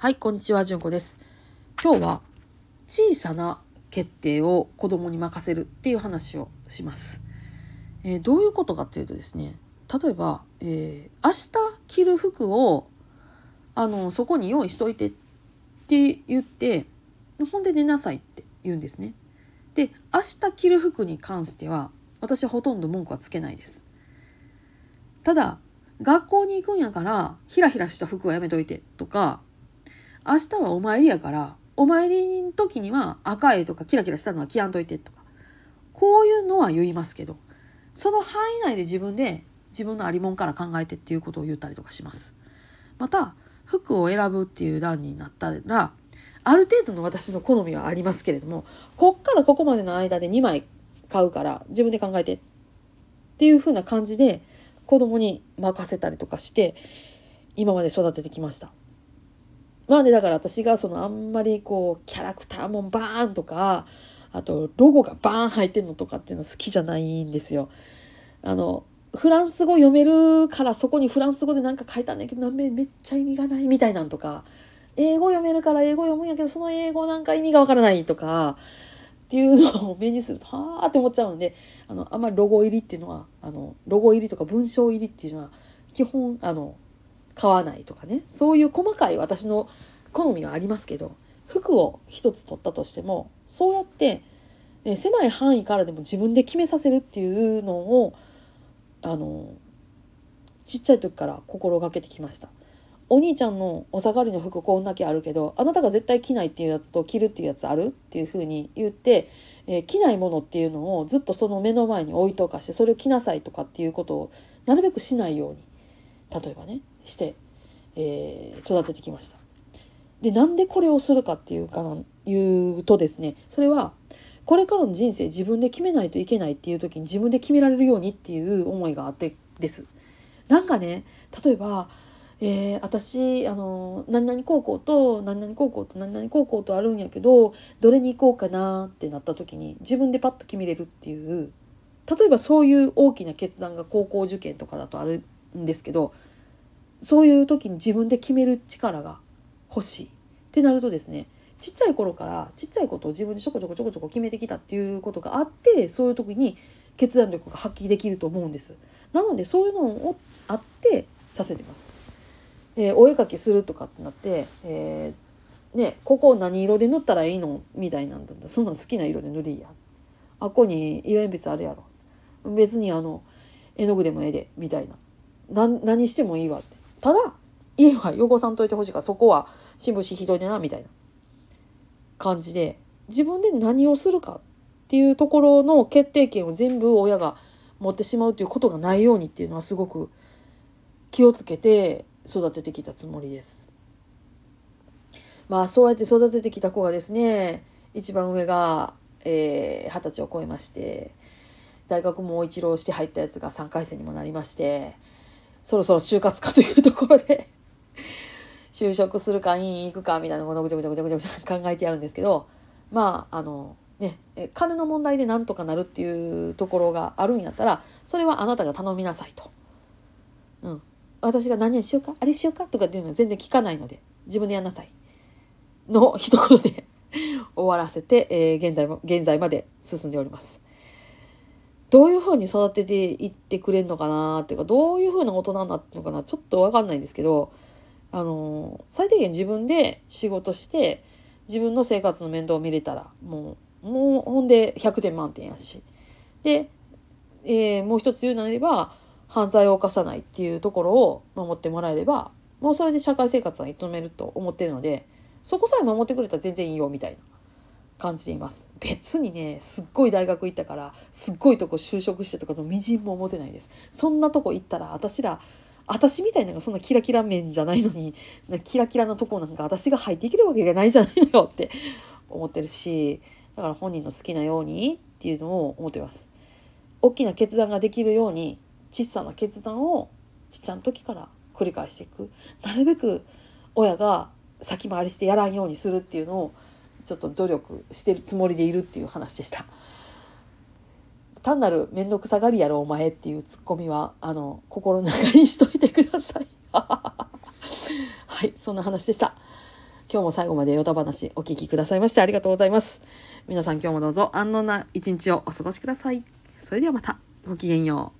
はい、こんにちは、じゅんこです。今日は小さな決定を子供に任せるっていう話をします。えーどういうことかっていうとですね、例えば、えー明日着る服をあのそこに用意しといてって言って、ほんで寝なさいって言うんですね。で、明日着る服に関しては私はほとんど文句はつけないです。ただ学校に行くんやからひらひらした服はやめといてとか明日はお参りやからお参りの時には赤いとかキラキラしたのは着やんといてとかこういうのは言いますけどその範囲内で自分で自分のありもんから考えてっていうことを言ったりとかします。また服を選ぶっていう段になったらある程度の私の好みはありますけれどもこっからここまでの間で2枚買うから自分で考えてっていう風な感じで子供に任せたりとかして今まで育ててきました。まあねだから私がそのあんまりこうキャラクターもバーンとかあとロゴがバーン入ってんのとかっていうの好きじゃないんですよ。あのフランス語読めるからそこにフランス語で何か書いたんだけどめっちゃ意味がないみたいなんとか英語読めるから英語読むんやけどその英語なんか意味がわからないとかっていうのを目にするとはあって思っちゃうんであのあんまりロゴ入りっていうのはあのロゴ入りとか文章入りっていうのは基本あの買わないとかねそういう細かい私の好みはありますけど服を一つ取ったとしてもそうやって、え狭い範囲からでも自分で決めさせるっていうのをあのちっちゃい時から心がけてきました。お兄ちゃんのお下がりの服こんだけあるけどあなたが絶対着ないっていうやつと着るっていうやつあるっていうふうに言って、えー着ないものっていうのをずっとその目の前に置いとかしてそれを着なさいとかっていうことをなるべくしないように例えばねして、えー育ててきました。でなんでこれをするかっていうかないうとですねそれはこれからの人生自分で決めないといけないっていう時に自分で決められるようにっていう思いがあってです。なんかね例えば、えー私あの何々高校と何々高校と何々高校とあるんやけどどれに行こうかなってなった時に自分でパッと決めれるっていう例えばそういう大きな決断が高校受験とかだとあるんですけどそういう時に自分で決める力が欲しいってなるとですねちっちゃい頃からちっちゃいことを自分でちょこちょこちょこちょこ決めてきたっていうことがあってそういう時に決断力が発揮できると思うんです。なのでそういうのをあってさせてます。えーお絵描きするとかってなって、えーね、ここ何色で塗ったらいいのみたいなんだそんなの好きな色で塗りやあっこに色鉛筆あるやろ別にあの絵の具でもええでみたいなな何してもいいわってただ家は汚さんといてほしいからそこは新聞紙ひどいでなみたいな感じで自分で何をするかっていうところの決定権を全部親が持ってしまうということがないようにっていうのはすごく気をつけて育ててきたつもりです。まあそうやって育ててきた子がですね一番上がえー二十歳を超えまして大学も一浪して入ったやつが3回戦にもなりましてそろそろ就活かというところで就職するか院行くかみたいなものをぐちゃぐちゃぐちゃぐちゃぐちゃ考えてやるんですけどまああのね金の問題でなんとかなるっていうところがあるんやったらそれはあなたが頼みなさいと。うん、私が何々しようかあれしようかとかっていうのは全然聞かないので自分でやんなさいの一言で終わらせて、えー現在も現在まで進んでおります。どういうふうに育てていってくれるのかなっていうかどういうふうな大人になってるのかなちょっと分かんないんですけどあの最低限自分で仕事して自分の生活の面倒を見れたらもうもうほんで100点満点やし。で、えーもう一つ言うなれば犯罪を犯さないっていうところを守ってもらえればもうそれで社会生活は営めると思ってるのでそこさえ守ってくれたら全然いいよみたいな。感じでいます。別にねすっごい大学行ったからすっごいとこ就職してとかのみじんも思ってないです。そんなとこ行ったら私ら私みたいなのがそんなキラキラ面じゃないのになキラキラなとこなんか私が入っていけるわけがないじゃないのよって 思ってるしだから本人の好きなようにっていうのを思ってます。大きな決断ができるように小さな決断をちっちゃな時から繰り返していく。なるべく親が先回りしてやらんようにするっていうのをちょっと努力してるつもりでいるっていう話でした。単なる面倒くさがりやろお前っていうツッコミはあの心の中にしといてください。はいそんな話でした。今日も最後までヨタ話お聞きくださいましてありがとうございます皆さん今日もどうぞ安穏な一日をお過ごしくださいそれではまたごきげんよう